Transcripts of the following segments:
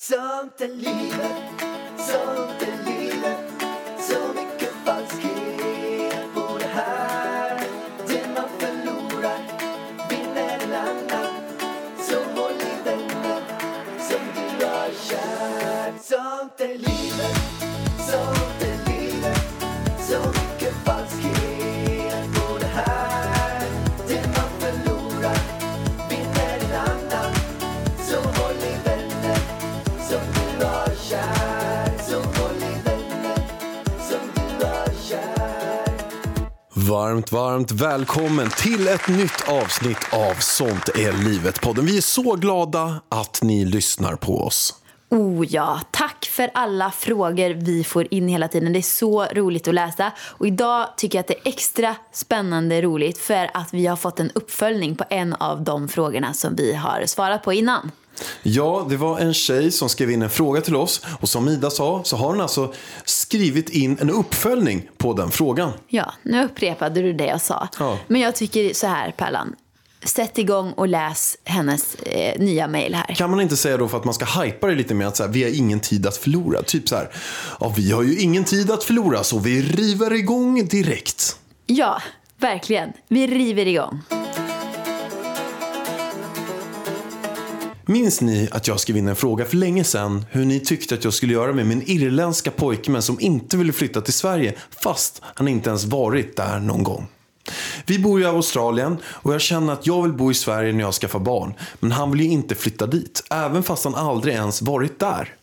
Sånt är livet, sånt är livet Varmt, varmt välkommen till ett nytt avsnitt av Sånt är livet-podden. Vi är så glada att ni lyssnar på oss. Oh ja, tack för alla frågor vi får in hela tiden. Det är så roligt att läsa. Och idag tycker jag att det är extra spännande roligt för att vi har fått en uppföljning på en av de frågorna som vi har svarat på innan. Ja, det var en tjej som skrev in en fråga till oss och som Ida sa så har hon alltså skrivit in en uppföljning på den frågan. Ja, nu upprepade du det jag sa. Ja. Men jag tycker så här, Pärlan. Sätt igång och läs hennes eh, nya mejl här. Kan man inte säga då för att man ska hypa det lite mer att så här, vi har ingen tid att förlora? Typ så här, ja vi har ju ingen tid att förlora så vi river igång direkt. Ja, verkligen. Vi river igång. Minns ni att jag skrev in en fråga för länge sedan hur ni tyckte att jag skulle göra med min irländska pojkvän som inte ville flytta till Sverige fast han inte ens varit där någon gång? Vi bor i Australien och jag känner att jag vill bo i Sverige när jag skaffar barn. Men han vill ju inte flytta dit, även fast han aldrig ens varit där.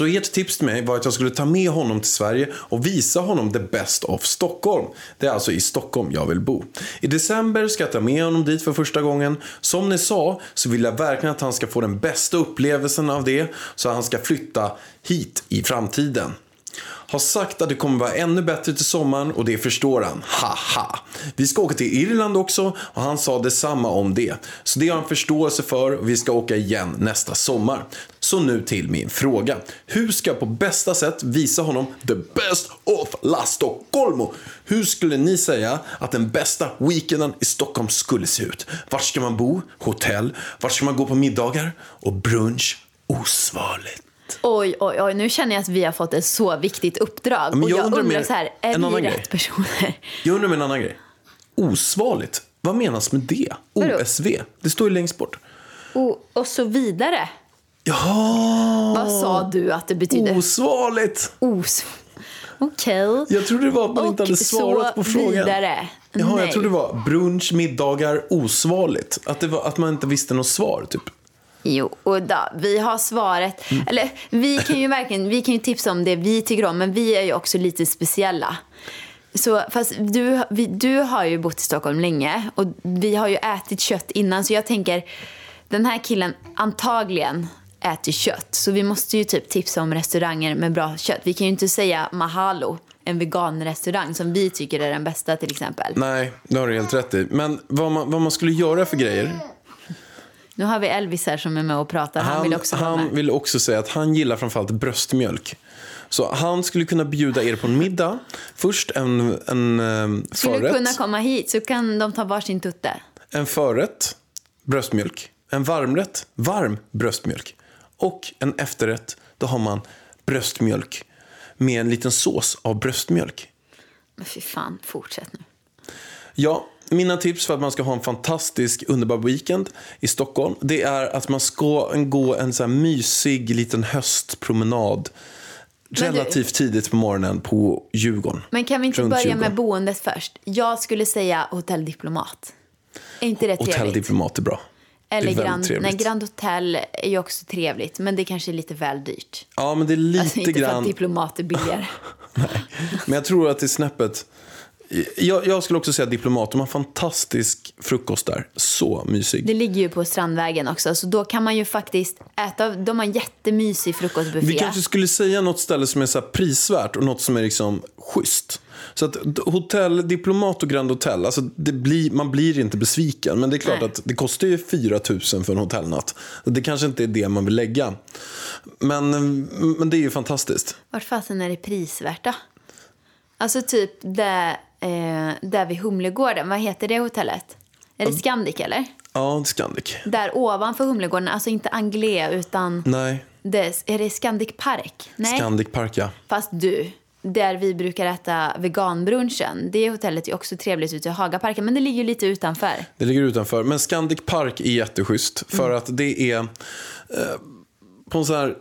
Så ert tips till mig var att jag skulle ta med honom till Sverige och visa honom the best of Stockholm. Det är alltså i Stockholm jag vill bo. I december ska jag ta med honom dit för första gången. Som ni sa så vill jag verkligen att han ska få den bästa upplevelsen av det så han ska flytta hit i framtiden. Har sagt att det kommer vara ännu bättre till sommaren och det förstår han. Haha. Vi ska åka till Irland också och han sa detsamma om det. Så det har han förståelse för och vi ska åka igen nästa sommar. Så nu till min fråga. Hur ska jag på bästa sätt visa honom the best of La Stockholmo? Hur skulle ni säga att den bästa weekenden i Stockholm skulle se ut? Var ska man bo? Hotell? Var ska man gå på middagar? Och brunch? Osvarligt. Oj, oj, oj. Nu känner jag att vi har fått ett så viktigt uppdrag. men och jag jag undrar undrar, så här, är en vi annan rätt grej. personer? Jag undrar med en annan grej. Osvarligt? Vad menas med det? OSV? Det står ju längst bort. Och, och så vidare. Jaha! Vad sa du att det betyder? Osvarligt! Os. Okej. Jag trodde det var att man inte hade svarat på frågan. vidare. Jaha, Nej. jag trodde det var brunch, middagar, osvarligt. Att, det var, att man inte visste något svar, typ. Jo, och då, vi har svaret. Mm. Eller vi kan ju verkligen vi kan ju tipsa om det vi tycker om, men vi är ju också lite speciella. Så, fast du, vi, du har ju bott i Stockholm länge och vi har ju ätit kött innan så jag tänker den här killen antagligen äter kött så vi måste ju typ tipsa om restauranger med bra kött. Vi kan ju inte säga Mahalo, en veganrestaurang som vi tycker är den bästa till exempel. Nej, det har du helt rätt i. Men vad man, vad man skulle göra för grejer. Nu har vi Elvis här som är med och pratar. Han, vill också han med. vill också säga att han gillar framförallt bröstmjölk. Så han skulle kunna bjuda er på en middag. Först en, en eh, Skulle förrätt. kunna komma hit så kan de ta varsin tutte. En förrätt, bröstmjölk. En varmrätt, varm bröstmjölk. Och en efterrätt, då har man bröstmjölk med en liten sås av bröstmjölk. Men fy fan, fortsätt nu. Ja, mina tips för att man ska ha en fantastisk underbar weekend i Stockholm, det är att man ska gå en så här mysig liten höstpromenad relativt tidigt på morgonen på Djurgården. Men kan vi inte börja Djurgården. med boendet först? Jag skulle säga hotelldiplomat. Är inte det trevligt? Hotelldiplomat är bra. Eller det är Grand, nej, Grand Hotel är ju också trevligt, men det kanske är lite väl dyrt. Ja, men det är lite Alltså, inte för grann... att diplomat är billigare. Men jag tror att det är snäppet... Jag, jag skulle också säga diplomat. De har fantastisk frukost där. Så mysig. Det ligger ju på Strandvägen också, så då kan man ju faktiskt äta. De har en jättemysig frukostbuffé. Vi kanske skulle säga något ställe som är så prisvärt och något som är liksom schysst. Så att hotell, diplomat och Grand Hotel, alltså det blir, man blir inte besviken. Men det är klart Nej. att det kostar ju 4 000 för en hotellnatt. Det kanske inte är det man vill lägga. Men, men det är ju fantastiskt. Vart fasen är det prisvärt då? Alltså typ där, eh, där vid Humlegården, vad heter det hotellet? Är det Scandic eller? Ja, Scandic. Där ovanför Humlegården, alltså inte Anglais utan Nej. det, är det Scandic Park? Nej, Scandic Park, ja. fast du. Där vi brukar äta veganbrunchen. Det hotellet är också trevligt ute i Hagaparken, men det ligger lite utanför. Det ligger utanför. Men Scandic Park är jätteschysst. För Mm. att det är eh, på en sån här,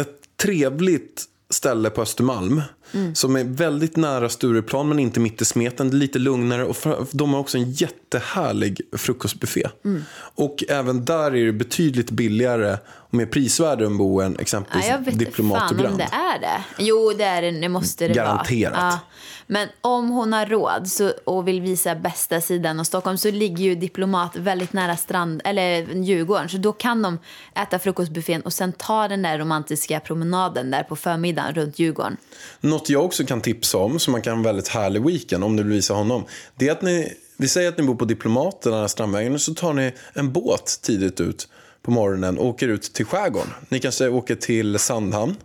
ett trevligt ställe på Östermalm. Mm. Som är väldigt nära Stureplan men inte mitt i smeten. Det är lite lugnare och de har också en jättehärlig frukostbuffé. Mm. Och även där är det betydligt billigare och mer prisvärde än bo än Ja, exempelvis jag vet inte Diplomat fan och Grand. om det är det. Jo, det är det. Det måste det Garanterat. vara. Ja. Men om hon har råd så, och vill visa bästa sidan av Stockholm så ligger ju Diplomat väldigt nära strand, eller Djurgården. Så då kan de äta frukostbuffén och sen ta den där romantiska promenaden där på förmiddagen runt Djurgården. Något jag också kan tipsa om, som man kan ha en väldigt härlig weekend om du vill visa honom. Det är att ni, vi säger att ni bor på Diplomaten, den här Strandvägen, och så tar ni en båt tidigt ut på morgonen och åker ut till skärgården. Ni kanske åker till Sandhamn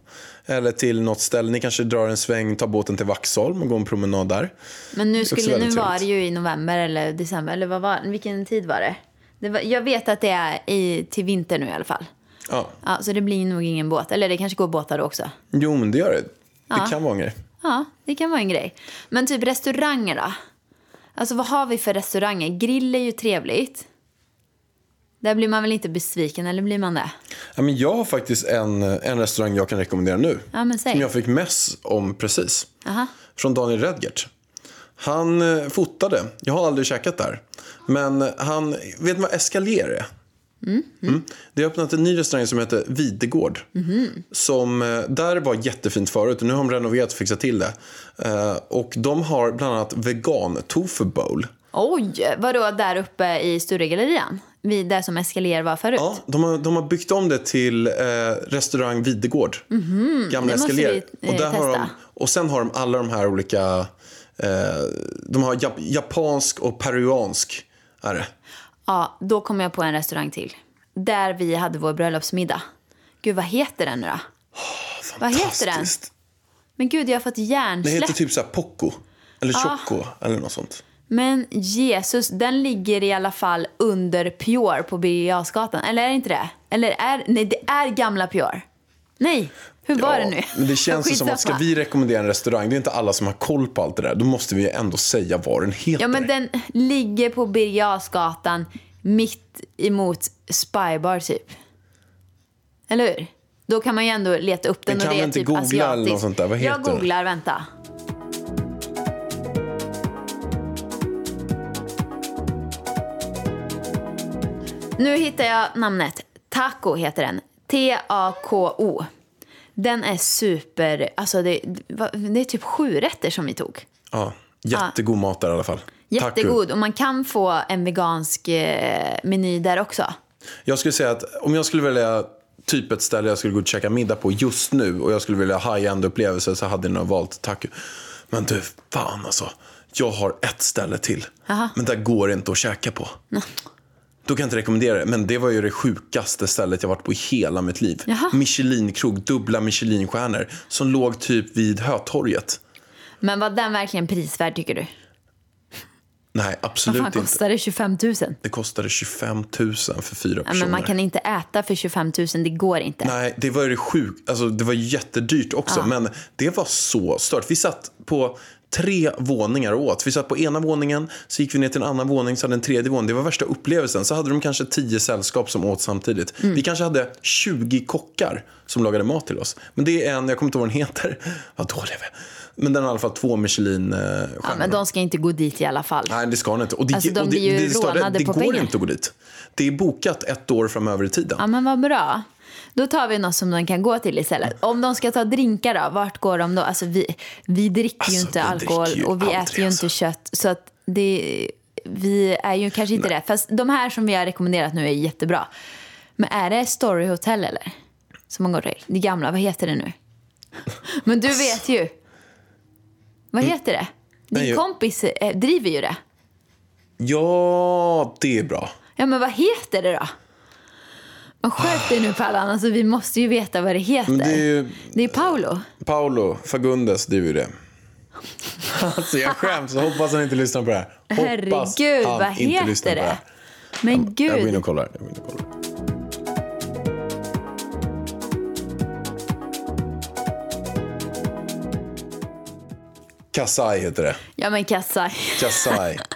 eller till något ställe. Ni kanske drar en sväng, tar båten till Vaxholm och går en promenad där. Men nu, skulle, nu var det ju i november eller december, eller vad var Vilken tid var det? det var, jag vet att det är i, till vinter nu i alla fall. Ja. Ja, så det blir nog ingen båt. Eller det kanske går båtar då också. Jo, men det gör det. Det Ja. kan vara en grej. Ja, det kan vara en grej. Men typ restauranger då? Alltså vad har vi för restauranger? Grill är ju trevligt. Där blir man väl inte besviken, eller blir man det? Ja, men jag har faktiskt en, en restaurang jag kan rekommendera nu. Ja, men säg. Som jag fick mess om precis. Aha. Från Daniel Redgert. Han eh, fotade. Jag har aldrig käkat där. Men han, vet ni vad Escalier är? Mm. Det har öppnat en ny restaurang som heter Videgård. Som, eh, där var jättefint förut. Nu har de renoverat och fixat till det. Eh, Och de har bland annat vegan tofu bowl. Oj, vadå där uppe i Sturegallerian? Vid där som Escalier var förut? Ja, de har, de har byggt om det till eh, restaurang Videgård. Gamla Mhm. det måste Escalier. vi, eh, och, där har de, och sen har de alla de här olika... Eh, de har jap, japansk och peruansk. Är det. Ja, då kom jag på en restaurang till. Där vi hade vår bröllopsmiddag. Gud, vad heter den nu då? Vad heter den? Men gud, jag har fått Det hjärnsläpp. heter typ så här Poco. Eller Choco. Eller något sånt. Men Jesus, den ligger i alla fall under Pure på Birger Jarlsgatan. Eller är det inte det? Eller är, nej, det är gamla Pure. Nej, hur var det nu? Men det känns som att ska vi rekommendera en restaurang, det är inte alla som har koll på allt det där. Då måste vi ändå säga vad den heter. Ja, men den ligger på Birger mitt emot Spybar typ. Eller hur? Då kan man ju ändå leta upp den Men och det är typ googla asiatiskt. eller något sånt där? Vad Jag heter den? googlar, vänta. Nu hittar jag namnet. Taco heter den. T-A-K-O. Den är super... Alltså det, det är typ sju rätter som vi tog. Ja, jättegod mat där i alla fall. Tack, Jättegod. Och man kan få en vegansk eh, meny där också. Jag skulle säga att om jag skulle välja typ ett ställe jag skulle gå och käka middag på just nu och jag skulle vilja high-end upplevelse så hade jag nog valt taco. Men du, fan alltså. Jag har ett ställe till. Jaha. Men där går det inte att käka på. Då kan jag inte rekommendera det. Men det var ju det sjukaste stället jag varit på i hela mitt liv. Jaha. Michelin-krog, dubbla Michelin-stjärnor. Som låg typ vid Hötorget. Men var den verkligen prisvärd tycker du? Nej, Vad absolut fan inte. kostar det? 25 000? Det kostade 25 000 för fyra Ja, personer. men man kan inte äta för 25 000, det går inte. Nej, det var ju sjukt. Alltså, det var jättedyrt också. Men det var så stört. Vi satt på tre våningar och åt. Vi satt på ena våningen, så gick vi ner till en annan våning, så hade en tredje våning. Det var värsta upplevelsen. Så hade de kanske tio sällskap som åt samtidigt. Vi kanske hade 20 kockar som lagade mat till oss. Men det är en, jag kommer inte ihåg vad den heter. Vad dålig är. Men den har i alla fall två Michelin-stjärnor. Ja, men de ska inte gå dit i alla fall. Nej, det ska den inte. Och det, Alltså, de och det, blir ju det, det, det på går pengar. inte att gå dit. Det är bokat ett år framöver i tiden. Ja, men vad bra. Då tar vi något som de kan gå till istället. Om de ska ta drinkar då, vart går de då? Alltså vi, vi dricker ju Alltså, inte vi alkohol ju och vi aldrig, äter ju alltså. inte kött. Så att det, vi är ju kanske inte det. Fast de här som vi har rekommenderat nu är jättebra. Men är det Story Hotel eller? Som man går till? Det gamla, vad heter det nu? Men du vet ju. Vad heter det? Din Nej, jag- kompis eh, driver ju det. Ja, det är bra. Ja, men vad heter det då? Men skärp dig nu Pallan, alltså, vi måste ju veta vad det heter. Det är, ju, det är Paolo. Paolo Fagundes, det är ju det. Alltså jag skäms, jag hoppas han inte lyssnar på det här. Hoppas Herregud, han vad heter lyssnar det? det. Men jag, gud. Jag går in och kollar. Jag går heter det. Ja men Kasai. Kasai.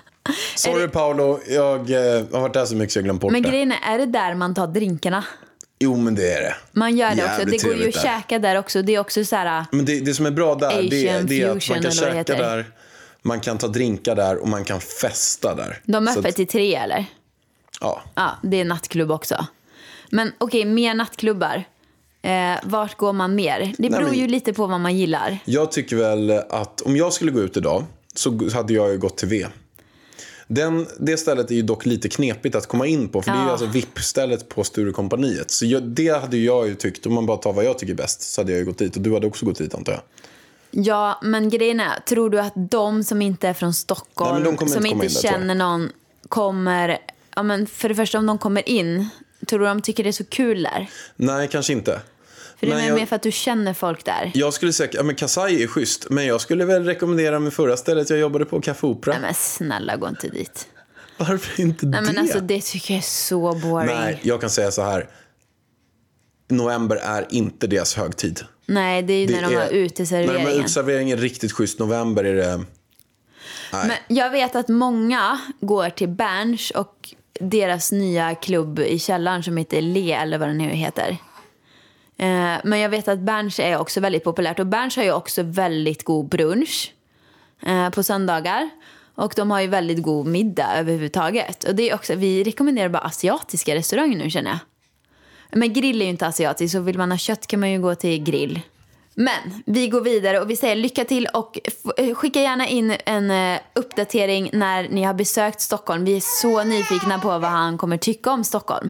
Sorry Paolo, jag eh, har varit där så mycket så jag glömt bort Men det. grejen är, är det där man tar drinkarna? Jo men det är det. Man gör det också. Det går ju att där. käka där också. Det är också så här... Men det, det som är bra där det, Asian det är att man kan det käka där, man kan ta drinkar där och man kan festa där. De är öppet att- till tre eller? Ja. Ja, det är nattklubb också. Men okej, mer nattklubbar. Eh, vart går man mer? Det beror men- ju lite på vad man gillar. Jag tycker väl att om jag skulle gå ut idag så hade jag ju gått till V. Den, det stället är ju dock lite knepigt att komma in på för det är ju Ja. alltså VIP-stället på Sturecompagniet. Så jag, det hade jag ju tyckt, om man bara tar vad jag tycker är bäst, så hade jag ju gått dit. Och du hade också gått dit antar jag. Ja, men grejen är, tror du att de som inte är från Stockholm, Nej, kommer som inte inte där, känner någon, kommer... Ja, men för det första, om de kommer in, tror du de tycker det är så kul där? Nej, kanske inte. För det Men är jag- mer för att du känner folk där. Jag skulle säga, ja men Kasai är schysst, men jag skulle väl rekommendera med förra stället jag jobbade på, Café Opera. Nej men snälla, gå inte dit. Varför inte Nej det? men alltså det tycker jag är så boring. Nej, jag kan säga så här. November är inte deras högtid. Nej, det är ju Det när de har är- uteserveringen. När de har uteservering är riktigt schysst. November är det... Nej. Men jag vet att många går till Berns och deras nya klubb i källaren som heter Le eller vad den nu heter. Eh, Men jag vet att Berns är också väldigt populärt och Berns har ju också väldigt god brunch eh, på söndagar. Och de har ju väldigt god middag överhuvudtaget. Och det är också, vi rekommenderar bara asiatiska restauranger nu känner jag. Men grill är ju inte asiatiskt, så vill man ha kött kan man ju gå till grill. Men vi går vidare och vi säger lycka till och eh, skicka gärna in en eh, uppdatering när ni har besökt Stockholm. Vi är så nyfikna på vad han kommer tycka om Stockholm.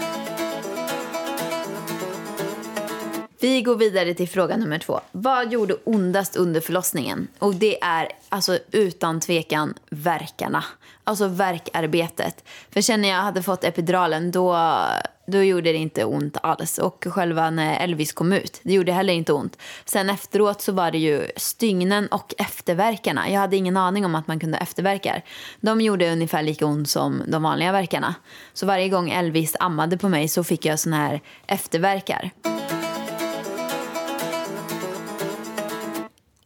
Vi går vidare till fråga nummer två. Vad gjorde ondast under förlossningen? Och det är alltså utan tvekan verkarna. Alltså verkarbetet. För känner jag hade fått epiduralen då, då gjorde det inte ont alls. Och själva när Elvis kom ut, det gjorde heller inte ont. Sen efteråt så var det ju stygnen och efterverkarna. Jag hade ingen aning om att man kunde ha efterverkar. De gjorde ungefär lika ont som de vanliga verkarna. Så varje gång Elvis ammade på mig så fick jag såna här efterverkar.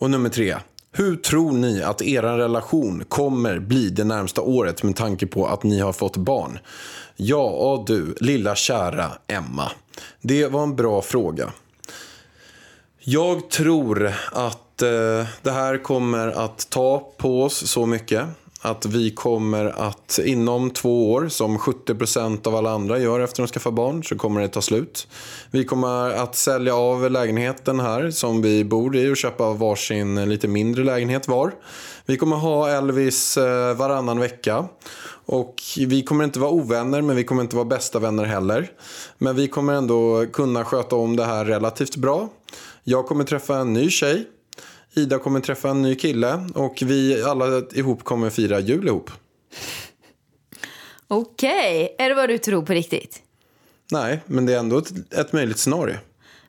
Och nummer tre. Hur tror ni att er relation kommer bli det närmsta året med tanke på att ni har fått barn? Ja, du, lilla kära Emma. Det var en bra fråga. Jag tror att eh, det här kommer att ta på oss så mycket att vi kommer att inom två år, som 70% av alla andra gör efter att de skaffar barn, så kommer det ta slut. Vi kommer att sälja av lägenheten här som vi bor i och köpa varsin lite mindre lägenhet var. Vi kommer ha Elvis eh, varannan vecka. Och vi kommer inte vara ovänner men vi kommer inte vara bästa vänner heller. Men vi kommer ändå kunna sköta om det här relativt bra. Jag kommer träffa en ny tjej. Ida kommer träffa en ny kille och vi alla ihop kommer fira jul ihop. Okej, är det vad du tror på riktigt? Nej, men det är ändå ett, ett möjligt scenario.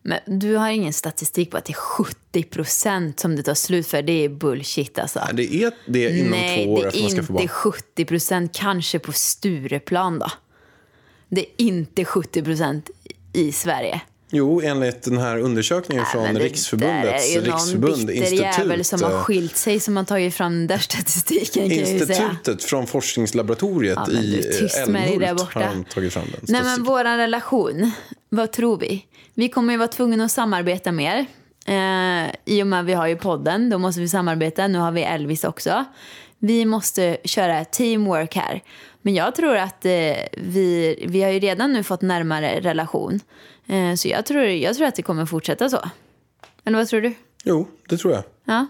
Men du har ingen statistik på att det är 70 procent som det tar slut för. Det är bullshit alltså. Nej, Det är det inom Nej, två år det efter man är ska få inte barn. 70 procent. Kanske på Stureplan då. Det är inte 70 procent i Sverige. Jo, enligt den här undersökningen Nej, från Riksförbundets riksförbund, institut, som har eh, skilt sig som har tagit fram den statistiken kan institutet från forskningslaboratoriet Ja, i där Älmhult har tagit fram den Nej men våran relation, vad tror vi? Vi kommer ju vara tvungna att samarbeta mer. Eh, I och med att vi har ju podden, då måste vi samarbeta. Nu har vi Elvis också. Vi måste köra teamwork här. Men jag tror att eh, vi, vi har ju redan nu fått närmare relation. Eh, så jag tror, jag tror att det kommer fortsätta så. Eller vad tror du? Jo, det tror jag. Ja.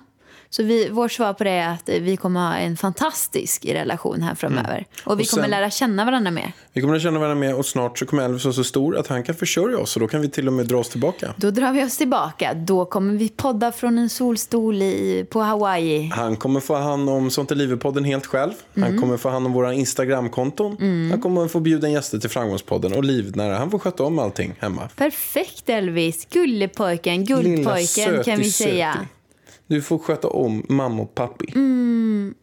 Så vi, vårt svar på det är att vi kommer ha en fantastisk relation här framöver. Och vi Och kommer sen- lära känna varandra mer. Vi kommer att känna varandra med och snart så kommer Elvis vara så stor att han kan försörja oss och då kan vi till och med dra oss tillbaka. Då drar vi oss tillbaka. Då kommer vi podda från en solstol i, på Hawaii. Han kommer få hand om Sånt är livet-podden helt själv. Mm. Han kommer få hand om våra Instagramkonton. Han kommer få bjuda gäster till Framgångspodden och livnära. Han får sköta om allting hemma. Perfekt Elvis. Gullepojken, guldpojken kan vi säga. Du får sköta om mamma och pappi. Mm.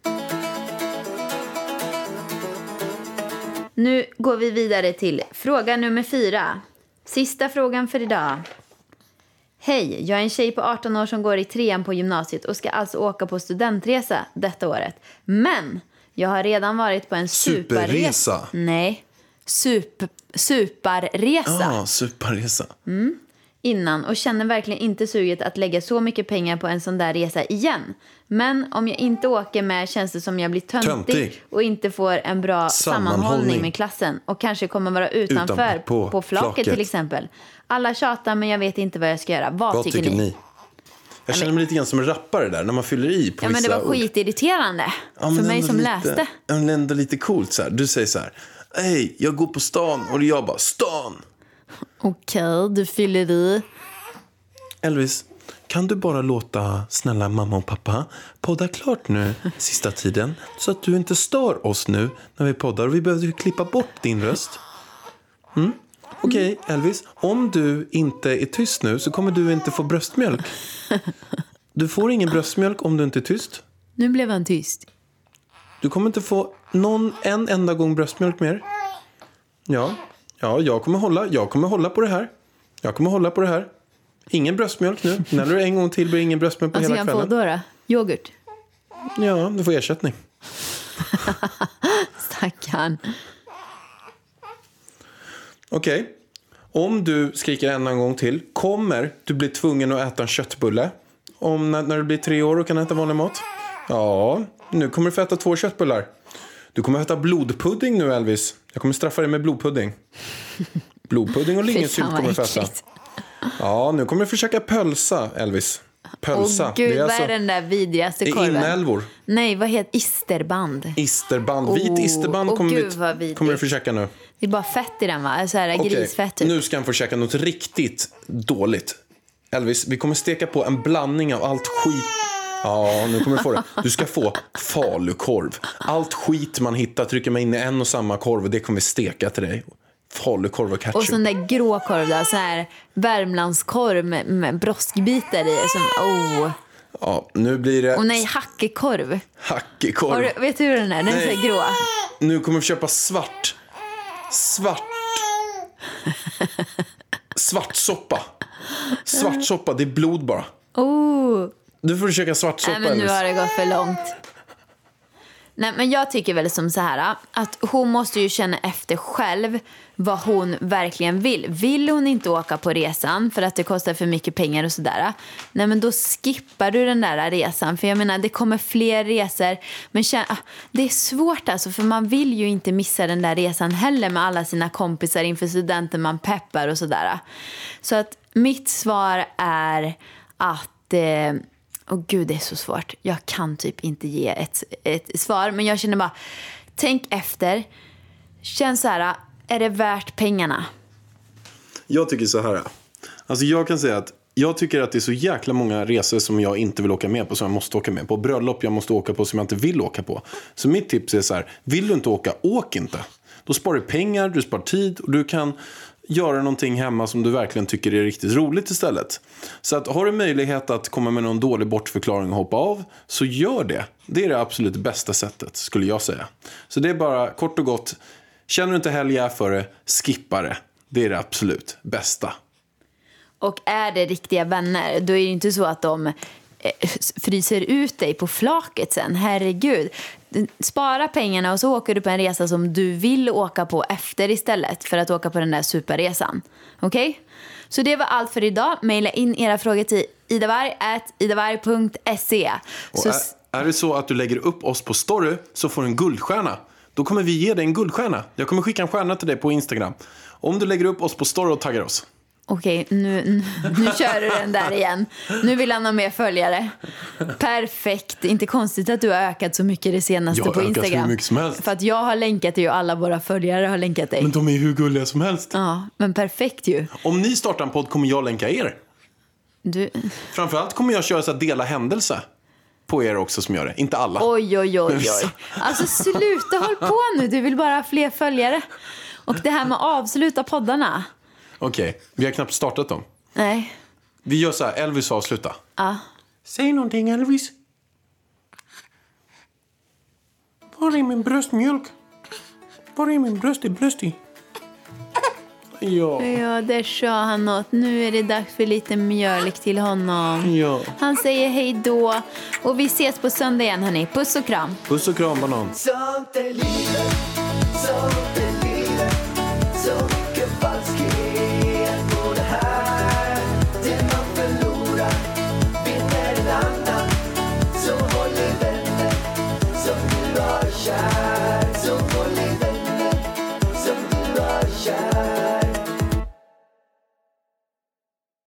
Nu går vi vidare till fråga nummer fyra. Sista frågan för idag. Hej, jag är en tjej på 18 år som går i trean på gymnasiet och ska alltså åka på studentresa detta året. Men jag har redan varit på en superresa. Superresa? Nej, sup, superresa Ah, superresa. Innan och känner verkligen inte suget att lägga så mycket pengar på en sån där resa igen. Men om jag inte åker med känns det som jag blir töntig, Töntig. och inte får en bra sammanhållning, Sammanhållning. med klassen och kanske kommer vara utanför Utan- på, på flaket, flaket. till exempel. Alla tjatar men jag vet inte vad jag ska göra. Vad, Vad tycker ni? Jag känner mig lite grann som en rappare där när man fyller i på Ja, men det vissa var skitirriterande Ja, för mig som lite, läste. Men ändå lite coolt så här. Du säger så här. Hej, jag går på stan och jag bara stan. Okej, du fyller i. Elvis, kan du bara låta snälla mamma och pappa podda klart nu sista tiden så att du inte stör oss nu när vi poddar och vi behöver klippa bort din röst. Mm? Okej, Elvis, om du inte är tyst nu så kommer du inte få bröstmjölk. Du får ingen bröstmjölk om du inte är tyst. Nu blev han tyst. Du kommer inte få någon, en enda gång bröstmjölk mer. Ja, ja jag, kommer hålla, jag kommer hålla på det här. Jag kommer hålla på det här. Ingen bröstmjölk nu. När du en gång till blir ingen bröstmjölk på ska hela han få kvällen. då, då? Yoghurt? Ja, du får ersättning. Stackarn. Okej. Om du skriker en gång till kommer du bli tvungen att äta en köttbulle. Om när, när du blir tre år och kan äta vanlig mat. Ja, nu kommer du få äta två köttbullar. Du kommer äta blodpudding nu Elvis. Jag kommer straffa dig med blodpudding. Blodpudding och lingonsylt kommer äta. äckligt. Ja, nu kommer du försöka pölsa Elvis. Pölsa. Åh gud, det är vad alltså är den där vidrigaste det är korven? inälvor. Nej, vad heter isterband? Isterband. Vit Oh, isterband åh kommer, vi, kommer du käka nu. Det är bara fett i den va? Så här Okej, grisfett typ. Nu ska han få käka något riktigt dåligt. Elvis, vi kommer steka på en blandning av allt skit. Ja, nu kommer du få det. Du ska få falukorv. Allt skit man hittar trycker man in i en och samma korv och det kommer vi steka till dig. Falukorv och ketchup. Och sån där grå korv då, så här Värmlandskorv med, med broskbitar i. Som, oh. Ja, nu blir det Och nej, hackekorv. hackekorv. Har du, vet du hur den är? Den är Nej. så här grå. Nu kommer vi köpa svart. Svart. Svartsoppa. Svartsoppa, det är blod bara. Oh. Du får försöka svartsoppa Nej, men nu har det gått för långt. Nej, men jag tycker väl som så här att hon måste ju känna efter själv vad hon verkligen vill. Vill hon inte åka på resan för att det kostar för mycket pengar och sådär. Nej, men då skippar du den där resan. För jag menar, det kommer fler resor. Men ah, det är svårt alltså, för man vill ju inte missa den där resan heller med alla sina kompisar inför studenten man peppar och sådär. Så att mitt svar är att eh, och gud, det är så svårt. Jag kan typ inte ge ett, ett svar. Men jag känner bara, tänk efter. Känn så här, är det värt pengarna? Jag tycker så här. Alltså jag kan säga att jag tycker att det är så jäkla många resor som jag inte vill åka med på som jag måste åka med på. Bröllop jag måste åka på som jag inte vill åka på. Så mitt tips är så här. Vill du inte åka, åk inte. Då sparar du pengar, du sparar tid och du kan göra någonting hemma som du verkligen tycker är riktigt roligt istället. Så att har du möjlighet att komma med någon dålig bortförklaring och hoppa av, så gör det. Det är det absolut bästa sättet, skulle jag säga. Så det är bara kort och gott, känner du inte helga för det, skippa det. Det är det absolut bästa. Och är det riktiga vänner, då är det inte så att de eh, fryser ut dig på flaket sen. Herregud. Spara pengarna och så åker du på en resa som du vill åka på efter istället för att åka på den där superresan. Okej? Så det var allt för idag. Maila in era frågor till idavarg.idavarg.se. Så är, är det så att du lägger upp oss på story så får du en guldstjärna. Då kommer vi ge dig en guldstjärna. Jag kommer skicka en stjärna till dig på Instagram. Om du lägger upp oss på story och taggar oss. Okej, nu, nu, nu kör du den där igen. Nu vill han ha mer följare. Perfekt. Inte konstigt att du har ökat så mycket det senaste Jag har på ökat hur Instagram. mycket som helst. För att jag har länkat dig och alla våra följare har länkat dig. Men de är ju hur gulliga som helst. Ja, men perfekt ju. Om ni startar en podd kommer jag länka er. Du... Framförallt kommer jag köra så här dela händelse på er också som gör det. Inte alla. Oj, oj, oj, oj. Alltså sluta håll på nu. Du vill bara ha fler följare. Och det här med att avsluta poddarna. Okej, vi har knappt startat dem. Nej. Vi gör så här, Elvis avsluta. Ja. Säg någonting Elvis. Var är min bröstmjölk? Var är min bröst i? Ja, Ja, där sa han något. Nu är det dags för lite mjölk till honom. ja. Han säger hej då. Och vi ses på söndag igen, hörni. Puss och kram. Puss och kram banan.